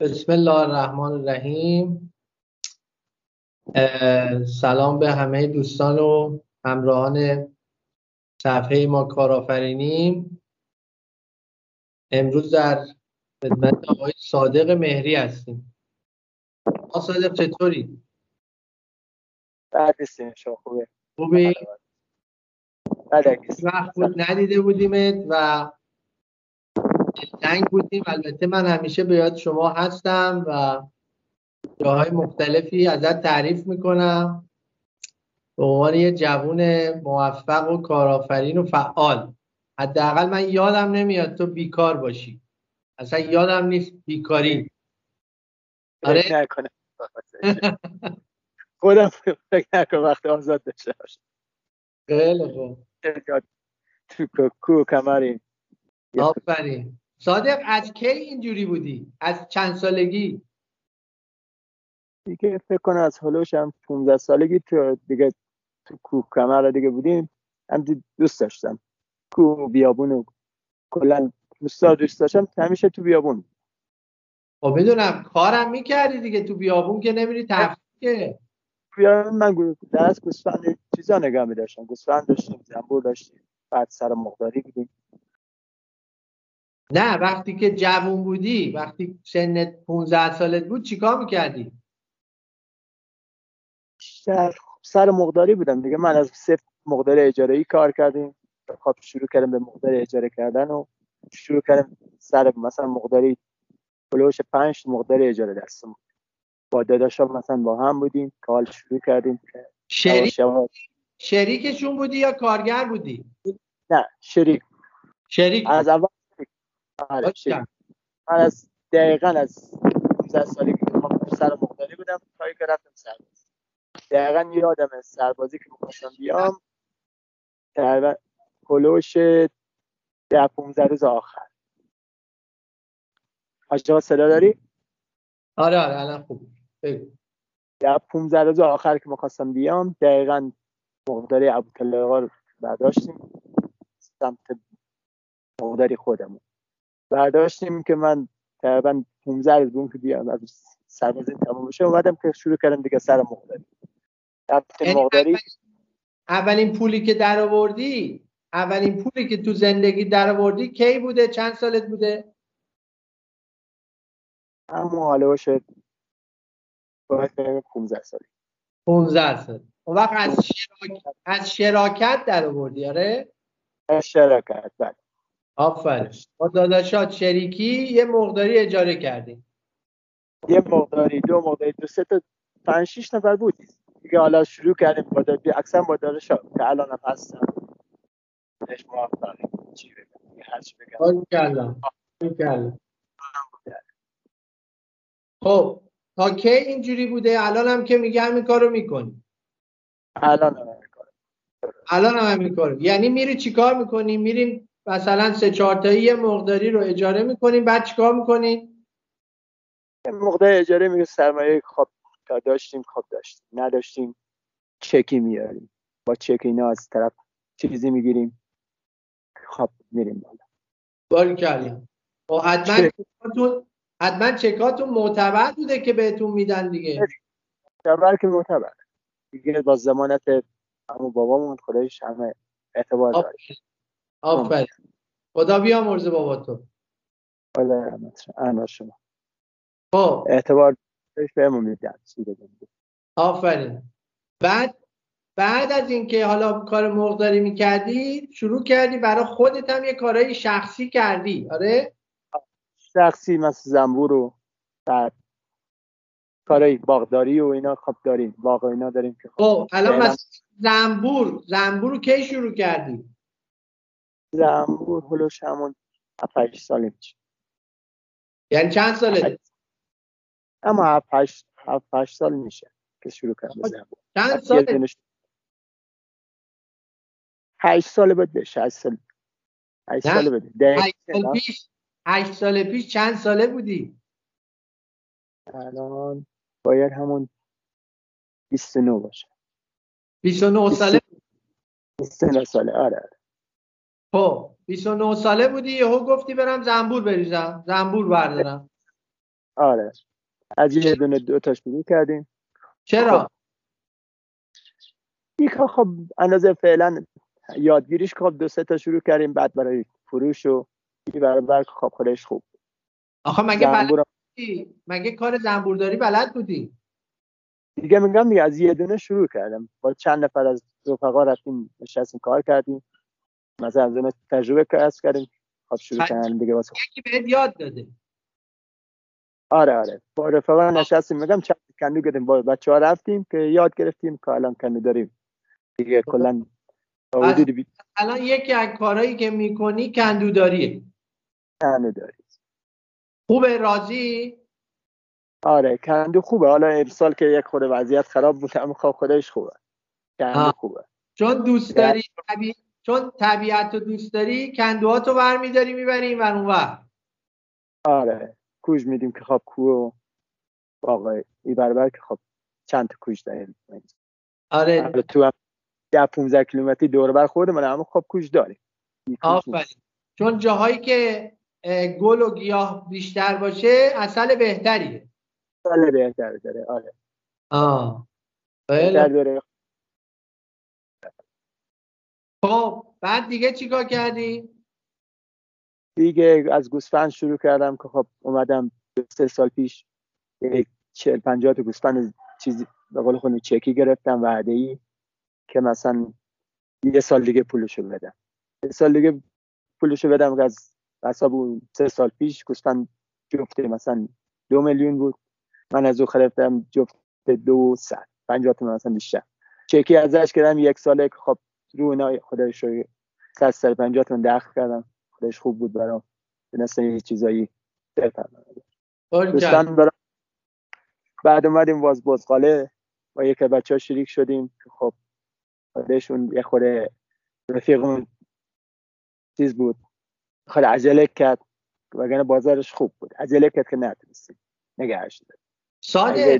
بسم الله الرحمن الرحیم. سلام به همه دوستان و همراهان صفحه ما کارآفرینیم. امروز در خدمت آقای صادق مهری هستیم. آقا صادق چطوری؟ بعد شما خوبه. خوبی؟ بعد وقت بود ندیده بودیمت و جنگ بودیم. البته من همیشه به یاد شما هستم و جاهای مختلفی ازت تعریف می‌کنم. به عنوان یه جوون موفق و کارآفرین و فعال. حداقل من یادم نمیاد تو بیکار باشی. اصلا یادم نیست بیکاری. آره. خودم فکر نکنم وقت آزاد داشته باشم. خیلی خوب. تو کو کمرین. آفرین. صادق از کی اینجوری بودی؟ از چند سالگی؟ دیگه فکر کنم از هلوش هم 15 سالگی تو دیگه تو کوه کمر دیگه بودیم. هم دوست داشتم. کوه بیابون و کلا دوست دوست داشتم همیشه تو بیابون خب بدونم کارم می‌کردی دیگه. تو بیابون که نمیری تفریح بیابون من درست گوسفند چیزا نگاه میداشتم. گوسفند داشتیم زنبور داشتیم بعد سر مقداری بودیم. نه وقتی که جوون بودی وقتی سنت 15 سالت بود چیکار می‌کردی؟ سر سر مقداری بودم دیگه. من از صفر مقدار اجاره ای کار کردیم. خب شروع کردم به مقدار اجاره کردن و شروع کردم سر مثلا مقداری بلوش پنج مقدار اجاره دستم با داداشم مثلا با هم بودیم کال شروع کردیم شریک شریکشون بودی یا کارگر بودی؟ نه شریک. شریک از اول آره من از دقیقا از 15 سالگی که سر مقداری بودم تا که رفتم سرباز دقیقا یادم سربازی که می‌خواستم بیام. در کلوش ده 15 روز آخر. آجا صدا داری؟ آره آره الان خوب. در 15 روز آخر که می‌خواستم بیام دقیقا مقداری ابوطلقا رو برداشتیم. سمت مقداری خودمون. برداشتیم که من تقریبا 15 روز بون که بیام از سربازی تمام بشه اومدم که شروع کردم دیگه سر مقداری. یعنی مقداری. اولین پولی که در آوردی اولین پولی که تو زندگی در آوردی کی بوده؟ چند سالت بوده؟ اما حالا باشه. باید 15 سالی. 15 سال. اون وقت از شراکت از شراکت در آوردی آره؟ از شراکت بله. آفرین. با داداشات شریکی یه مقداری اجاره کردیم. یه مقداری دو مقداری دو سه تا پنج شیش نفر بود دیگه حالا شروع کردیم با داداشا اکثر با داداشا که الان هم هستم نش موفق چی بگم؟ هر چی بگم. خب تا کی اینجوری بوده؟ الان هم که میگه همین کارو می‌کنی. الان هم الان هم همین کارو. یعنی میری چیکار می‌کنی؟ میریم مثلا سه چهار تایی مقداری رو اجاره می‌کنیم بعد چیکار می‌کنین مقدار اجاره میگه سرمایه خواب داشتیم خواب داشتیم. نداشتیم چکی میاریم با چک اینا از طرف چیزی می‌گیریم. خواب میریم بالا. باری کردیم خب حتما چکاتون حتما چکاتون معتبر بوده که بهتون میدن دیگه. معتبر که معتبر. دیگه با زمانت همون بابامون خدایش همه اعتبار داره آفرین. خدا بیامرزه بابا تو. خدا رحمت شما. خب. اعتبار بهمون میدن آفرین. بعد بعد از اینکه حالا کار مرغداری می‌کردی شروع کردی برای خودت هم یه کارهای شخصی کردی. آره؟ شخصی مثل زنبور و بعد کارهای باغداری و اینا خب داریم. باغ اینا داریم که خب, خب، الان مثلا زنبور زنبور رو کی شروع کردی؟ زنبور هلوش همون 7 ساله میشه. یعنی چند ساله؟ اما 7 8 سال میشه که شروع زنبور چند ساله؟ 8 ساله بود بشه 8 سال. 8 ساله بده 8 سال پیش؟ 8 سال پیش چند ساله بودی؟ الان باید همون 29 باشه. 29 ساله؟ 29 ساله. آره آره. خب 29 ساله بودی؟ یهو گفتی برم زنبور بریزم. زنبور بردارم. آره. از یه دونه دو تا شروع کردیم. چرا؟ خب. خب اندازه فعلا یادگیریش خب دو سه تا شروع کردیم بعد برای فروش و برای برای خب خودش خوب. آخه مگه بلد مگه کار زنبورداری بلد بودی؟ دیگه میگم دیگه از یه دونه شروع کردم. با چند نفر از رفقا رفتیم نشستیم کار کردیم. مثلا از اون تجربه کسب کردیم. خب شروع کردیم دیگه واسه یکی بهت یاد داده. آره آره. با رفقا نشستیم. میگم چند کندو گرفتیم. با بچه ها رفتیم که یاد گرفتیم که الان کندو داریم. دیگه خب. کلا الان یکی از کارهایی که می‌کنی کندو داریه. کندو داری. خوبه؟ راضی؟ آره کندو خوبه. حالا امسال که یک خود وضعیت خراب بود اما خب خودش خوبه. کندو خوبه. چون دوست داری. چون طبیعت رو دوست داری کندوهاتو برمیداری می‌بری و اون وقت آره. کوژ میدیم که خب کو واقعا ای برابر که خب چند تا کوژ داریم. آره, آره تو هم ده 15 کیلومتری دور بر خودمون اما خب کوژ داریم. آفرین. چون جاهایی که گل و گیاه بیشتر باشه اصل بهتریه. اصل بهتر داره. آره. آه. داره. خب بعد دیگه چیکار کردی؟ دیگه از گوسفند شروع کردم که خب اومدم سه سال پیش یک چهل پنجاه تا گوسفند چیزی به قول خود چکی گرفتم وعده ای که مثلا یه سال دیگه پولشو بدم. یه سال دیگه پولشو بدم از حساب اون سه سال پیش گوسفند جفته مثلا دو میلیون بود. من از او خریدم جفت دو صد پنجاه تومن مثلا بیشتر. چکی ازش کردم یک ساله که خب رو اینا خودش رو صد سر پنجاه تومن دخل کردم خودش خوب بود برام. تونستم یه چیزایی دوستان برام بعد اومدیم باز بازقاله با یک بچه ها شریک شدیم. که خب خودشون یه خود رفیقمون چیز بود. خیلی عجله کرد. وگرنه بازارش خوب بود. عجله کرد که نتونستیم. نگهش ساده.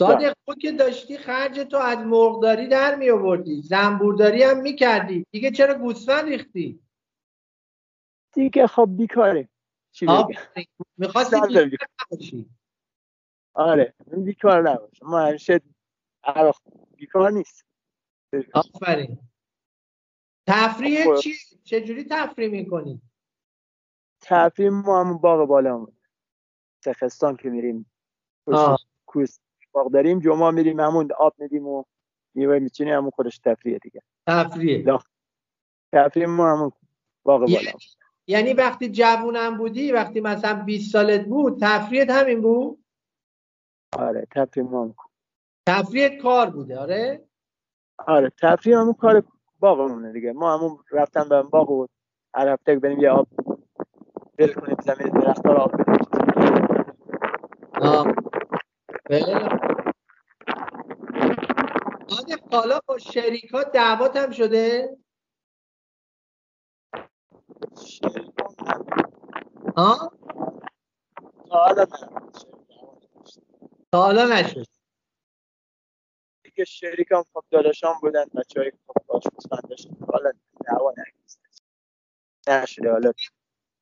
ساده خود که داشتی خرج تو از مرغداری در می آوردی زنبورداری هم می کردی دیگه چرا گوسفند ریختی؟ دیگه خب بیکاره. چی می‌خواستی آره بیکار نباش ما همیشه بیکار نیست. آفرین. تفریح خب. چی؟ چجوری تفریح می‌کنی؟ تفریح ما هم باغ بالا سخستان که میریم. کوس باغ داریم. جمعه میریم همون آب میدیم و میوه میچینیم همون خودش تفریح دیگه. تفریح تفریح ما همون باغ بالا. یعنی, یعنی وقتی جوونم بودی وقتی مثلا 20 سالت بود تفریحت همین بود؟ آره تفریح ما تفریحت کار بوده آره؟ آره تفریح همون کار باغمونه دیگه. ما همون رفتن به باغ و هر هفته بریم یه آب بل کنیم زمین درخت رو آب بدیم. حالا با شریکا دعوات هم شده؟ ها؟ حالا تا حالا نشد. دیگه شریک هم خب داداشان بودن بچه های خب باش داشتن حالا دعوا نشده حالا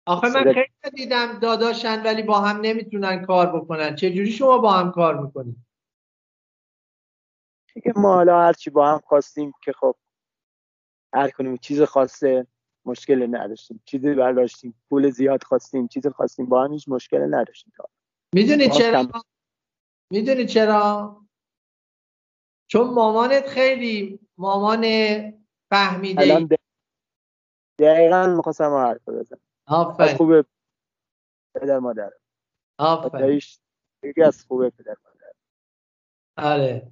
آخه من خیلی دیدم داداشن ولی با هم نمی‌تونن کار بکنن. چجوری شما با هم کار می‌کنید دیگه ما حالا هرچی با هم خواستیم که خب هر کنیم چیز خواسته مشکل نداشتیم. چیزی برداشتیم پول زیاد خواستیم چیز خواستیم با هم هیچ مشکل نداشتیم. می‌دونی چرا؟ می‌دونی چرا؟ چون مامانت خیلی مامان فهمیده الان دقیقا می‌خواستم حرف بزنم. آفرین. خوبه. پدر مادر. آفرین. یکی از خوبه پدر مادر. آره.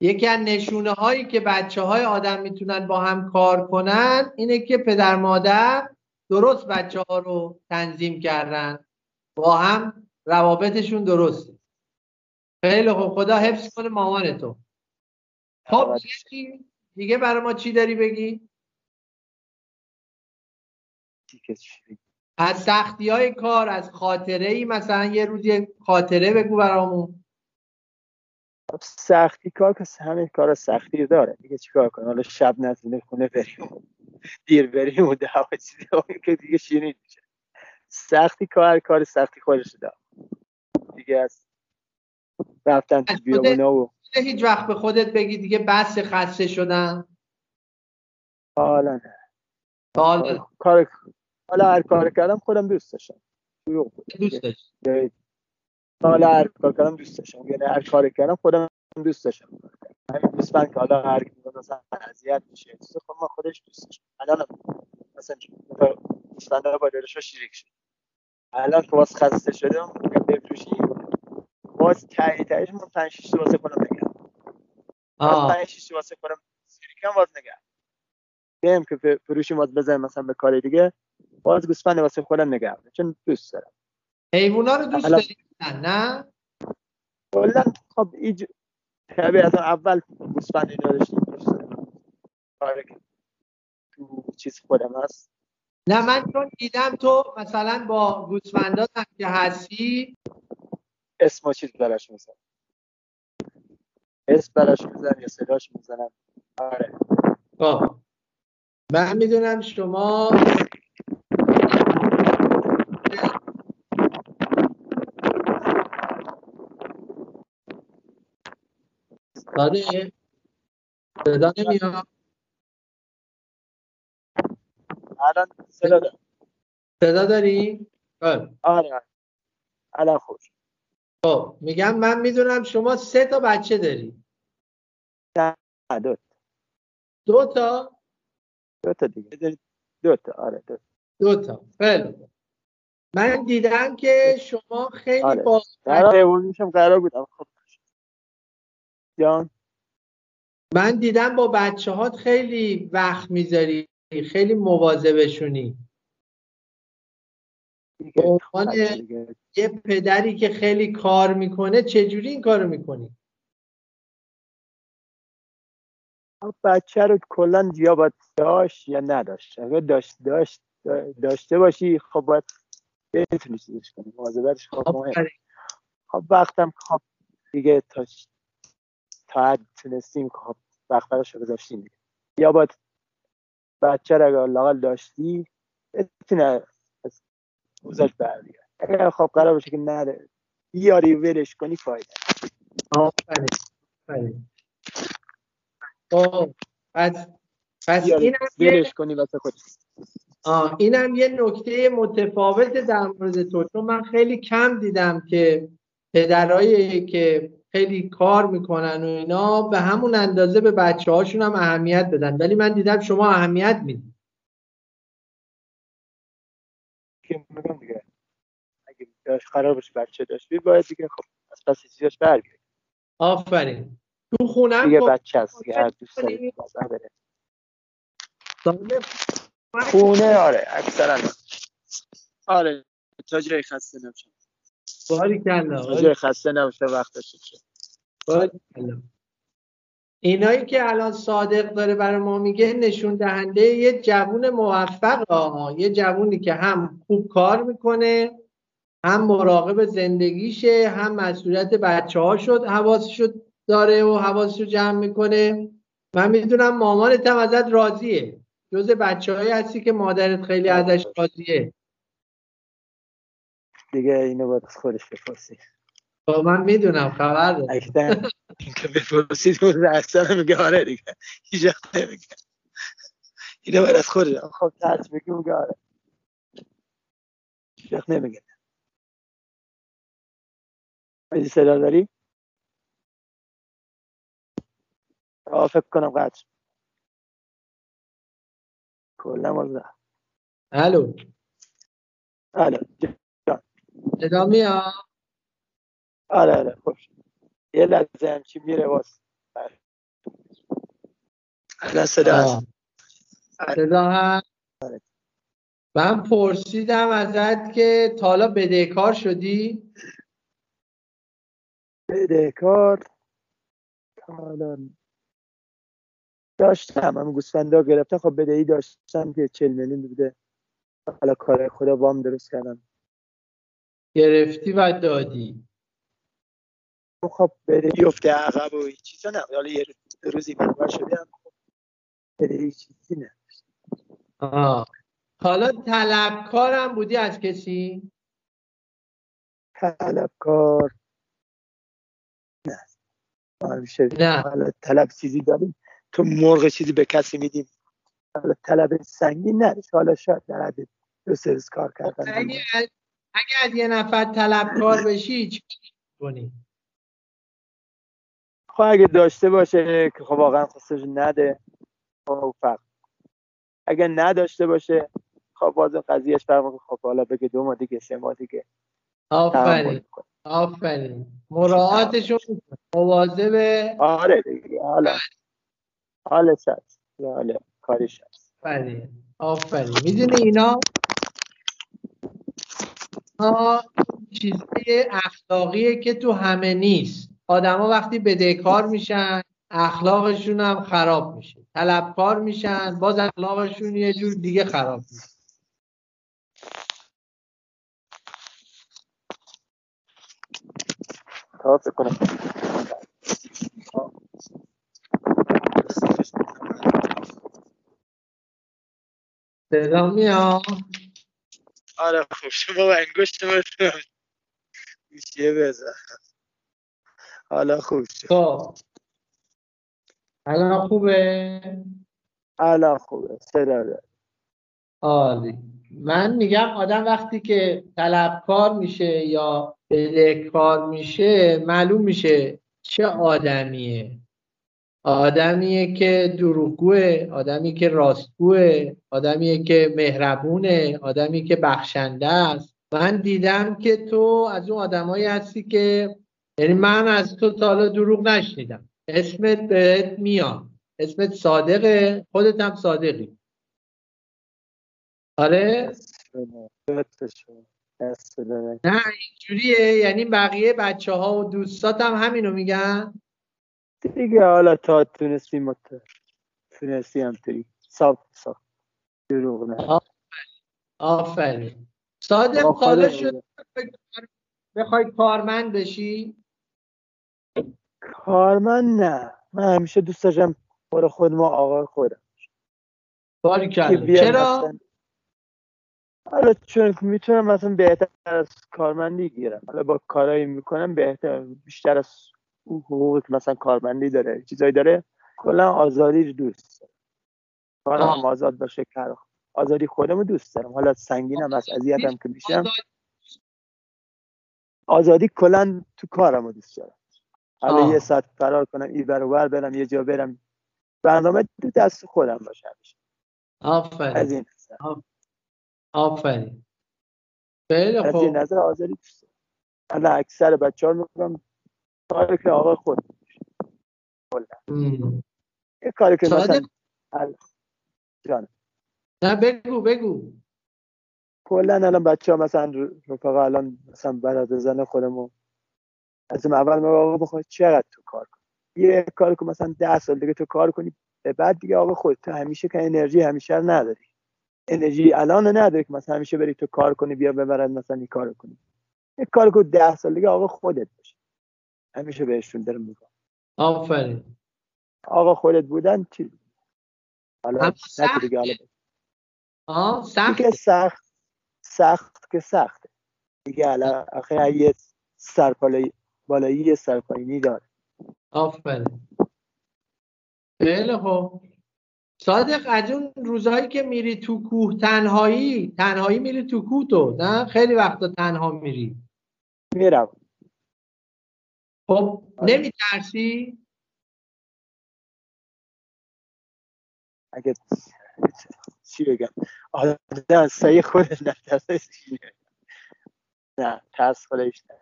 یکی از نشونه هایی که بچه های آدم می‌تونن با هم کار کنن اینه که پدر مادر درست بچه ها رو تنظیم کردن. با هم روابطشون درسته. خیلی خوب. خدا حفظ کنه مامان تو خب دیگه برای ما چی داری بگی؟ از سختی های کار از خاطره ای مثلا یه روز یه خاطره بگو برامون. سختی کار که همه کار سختی داره. دیگه چیکار کنیم؟ حالا شب نزدیک خونه بریم. دیر بریم و دعوا چیزی که دیگه شیرین میشه. سختی کار کار سختی خودش دارم دیگه از رفتن تو بیابونا و هیچ وقت به خودت بگی دیگه بس خسته شدم. حالا نه. حالا کار حالا هر کار کردم خودم دوست داشتم. دوست داشت. حالا هر کار کردم دوست داشتم. یعنی هر کار کردم خودم دوست داشتم. همین دوست که حالا هر کی مثلا اذیت میشه خب من خودش دوست داشتم. الان مثلا دوستان با دلش شریک شد الان که باز خسته شدم بفروشی باز تایی تایش من پنج شیش واسه کنم نگم باز پنج شیش واسه کنم سریکم باز نگم بیم که فروشی باز بزنیم مثلا به کار دیگه. باز گوسفند واسه خودم نگم چون دوست دارم. حیوونا رو دوست داری؟ نه کلا خب ایج طبیعتا اول گوسفند اینا داشتیم دوست دارم. آره تو چیز خودم هست. نه من چون دیدم تو مثلا با گوسفندات هم که هستی اسم و چیز براش می‌زنم اسم براش می‌زنم یا صداش می‌زنم آره. خب. من می‌دونم شما داره صدا نمیاد. الان صدا دارم. صدا داری؟ آره. آره الان خوب خب میگم من می‌دونم شما سه تا بچه داری. نه دو تا. دو تا؟ دو تا دیگه. دو تا آره دو تا. دو تا. خیلی من دیدم که شما خیلی آره. با قرار میشم قرار بودم. خب. جان. من دیدم با بچه هات خیلی وقت می‌ذاری خیلی مواظبشونی به عنوان یه پدری که خیلی کار می‌کنه چجوری این کارو می‌کنی؟ بچه رو کلا یا باید داشت یا نداشت. اگر داشت داشت داشته باشی خب باید بتونی چیزش کنی. مواظبتش خب مهم. خب وقتم خب. دیگه تا تا حد تونستیم خب وقت براش رو گذاشتیم دیگه. یا باید بچه رو اگر لاغل داشتی بتونه اوزش برمیاد اگر خب قرار باشه که نره بیاری ولش کنی فایده آفرین. خب پس پس این ولش کنی واسه خودت. آه اینم یه نکته متفاوت در مورد تو چون من خیلی کم دیدم که پدرایی که خیلی کار می‌کنن و اینا به همون اندازه به بچه هاشون هم اهمیت بدن. ولی من دیدم شما اهمیت می‌دید میگم دیگه اگه داشت قرار باشه بچه داشت باید دیگه خب از پس چیزاش برگرد آفرین. تو خونم دیگه خب بچه هست دیگه هر دوست داری. خونه آره اکثرا. آره تا جای خسته نباشه باری کلا خسته نباشه وقتش اینایی که الان صادق داره برای ما میگه نشون دهنده یه جوون موفق ها یه جوونی که هم خوب کار می‌کنه هم مراقب زندگیشه هم مسئولیت بچه ها شد حواسش داره و حواسش جمع می‌کنه. من می‌دونم مامانت هم ازت راضیه. جز بچه های هستی که مادرت خیلی ازش راضیه. دیگه اینو باید خودش بپرسی. با من می‌دونم خبر دارم. اکتن که بپرسید اون اکثر میگه آره دیگه. هیچ وقت نمیگه. اینو باید از خودش خب ترس میگه میگه آره. هیچ وقت نمیگه. میدی صدا داری؟ فکر کنم قطع کلا مازده الو. الو. صدا میاد؟ آره آره خوش. یه لحظه همچی میره باز الان صدا هست. صدا هست؟ آره. من پرسیدم ازت که تا حالا بدهکار شدی؟ بدهکار؟ حالا داشتم هم گوسفندا گرفتم. خب بدهی داشتم که چل میلیون بوده. حالا کار خدا وام درست کردم. گرفتی و دادی. خب بدهی افته عقب و چیزا نه حالا یه روزی منور شده هم. خب بدهی چیزی نه آه. حالا طلبکارم بودی از کسی؟ طلبکار نه. همیشه نه. حالا طلب چیزی داریم تو مرغ چیزی به کسی میدیم حالا طلب سنگین نه حالا شاید در حد دو سه روز کار کردن. اگه اگه از یه نفر طلبکار بشی چی کنی؟ خب اگه داشته باشه که خب واقعا خواستش نده خب فرق اگه نداشته باشه خب باز قضیهش فرق می‌کنه. خب حالا بگه دو ماه دیگه سه ماه دیگه. آفرین. آفرین. مراعاتشو مواظب. آره دیگه حالا. حالش هست. حالا کارش هست. آفرین. آفرین. می‌دونی اینا اینا چیزای اخلاقیه که تو همه نیست. آدما وقتی بدهکار میشن اخلاقشون هم خراب میشه. طلبکار میشن باز اخلاقشون یه جور دیگه خراب میشه. تا فکر کنم. صدا میاد؟ آره خب شما انگشت بزن میشه بزن. حالا خوب شد. خب. الان خوبه؟ الان خوبه. صدا. عالی. من میگم آدم وقتی که طلبکار میشه یا بدهکار میشه معلوم میشه چه آدمیه. آدمیه که دروغگوه آدمی که راستگوه آدمیه که مهربونه آدمی که بخشنده است. من دیدم که تو از اون آدمایی هستی که یعنی من از تو تا حالا دروغ نشنیدم. اسمت بهت میاد اسمت صادقه. خودت هم صادقی. آره. نه اینجوریه. یعنی بقیه بچه ها و دوستات هم همینو میگن. دیگه حالا تا تونستی مت تونستی همطوری صاف صاف. دروغ نه. آفرین. صادق خودت شد. بخوای کارمند بشی؟ کارمن نه. من همیشه دوست داشتم برای خود ما آقا خودم باری چرا؟ حالا چون می‌تونم مثلا بهتر از کارمندی گیرم. حالا با کارایی می‌کنم بهتر بیشتر از که مثلا کارمندی داره چیزایی داره کلا آزادی رو دوست دارم کارم. آزاد باشه کار آزادی خودم رو دوست دارم. حالا سنگینم از اذیتم که میشم آزادی. کلا تو کارم رو دوست دارم. حالا. یه ساعت فرار کنم این ور و ور برم یه جا برم. برنامه تو دست خودم باشه. از آفرین. این نظر. آفرین. خیلی از این خوب. نظر آزادی دوست دارم. اکثر بچه ها می‌کنم کاری که آقا خود. یه کاری که؟ مثلا ال- جان. نه بگو بگو. کلا الان بچه ها مثلا رفقا الان مثلا برادر زن خودمو از اون اول میگه آقا بخوای چقدر تو کار کنی؟ یه کاری که مثلا ده سال دیگه تو کار کنی به بعد دیگه آقا خودت تو همیشه که انرژی همیشه رو نداری. انرژی الان نداری که مثلا همیشه بری تو کار کنی بیا ببرد مثلا این کارو کنی. یه کار که ده سال دیگه آقا خودت باشه همیشه بهشون دارم میگم. آفرین. آقا خودت بودن چی؟ حالا که دیگه حالا آه سخت. دیگه سخت سخت که سخته دیگه حالا آخه یه سرپالایی بالایی یه سرپایینی داره. آفرین. خیلی خوب. صادق از اون روزهایی که میری تو کوه تنهایی تنهایی میری تو کوه تو نه؟ خیلی وقتا تنها میری. میرم. خب آره. نمیترسی؟ اگه چی بگم؟ آدم سعی خود نترسه. نه ترس خودش نه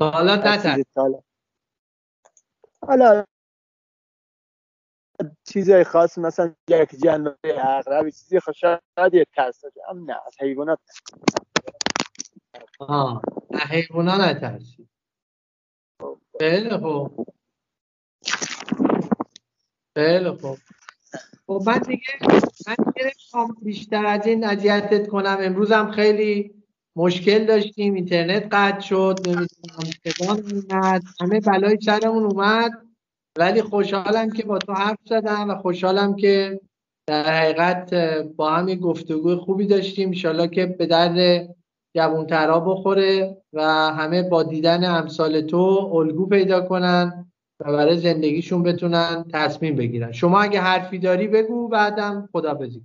حالا تا حالا. چیزای خاص مثلا یک جنبه عقربی چیزی خب شاید یه ترس اما نه از حیوانات. آه از حیوونا نترسی. خیلی خوب خیلی خوب خب من دیگه من دیگه بیشتر از این اذیتت کنم. امروز هم خیلی مشکل داشتیم. اینترنت قطع شد. نمی‌دونم همه بلای سرمون اومد. ولی خوشحالم که با تو حرف زدم و خوشحالم که در حقیقت با هم گفتگو خوبی داشتیم. انشالله که به درد جوانترا بخوره و همه با دیدن امثال تو الگو پیدا کنن و برای زندگیشون بتونن تصمیم بگیرن. شما اگه حرفی داری بگو بعدم خدا بزید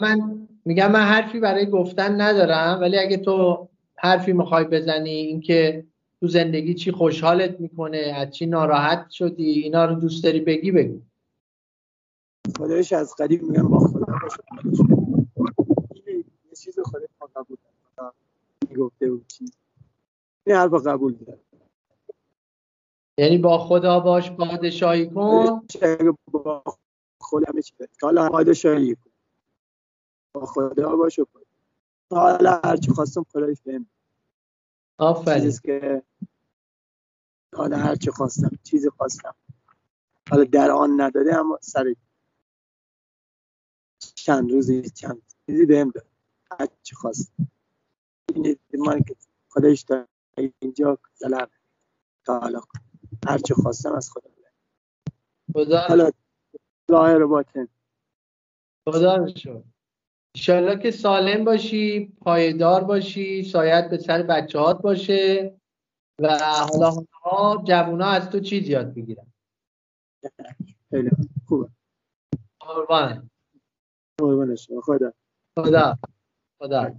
من میگم من حرفی برای گفتن ندارم ولی اگه تو حرفی می‌خوای بزنی اینکه تو زندگی چی خوشحالت می‌کنه از چی ناراحت شدی اینا رو دوست داری بگی بگو. خدایش از قدیم میگم با خدا یه چیز خودت قبول می‌گفته بود. این حرف قبول دارم. یعنی با خدا باش پادشاهی کن. با خدا همه چی حالا پادشاهی. کن با خدا باش و حالا هرچی خواستم خدایش بهم آفرین. که حالا هرچی خواستم چیزی خواستم. حالا در آن نداده اما سر چند روزی چند چیزی بهم داد. هرچی خواستم. این من که خودش تا اینجا دلم تا حالا هرچی خواستم از خدا خدا حالا ظاهر باطن. خدا شد انشالله که سالم باشی پایدار باشی شاید به سر بچه هات باشه و حالا ها از تو چیز یاد بگیرن. خیلی خوبه. قربان. قربان شما. خدا. خدا. خدا.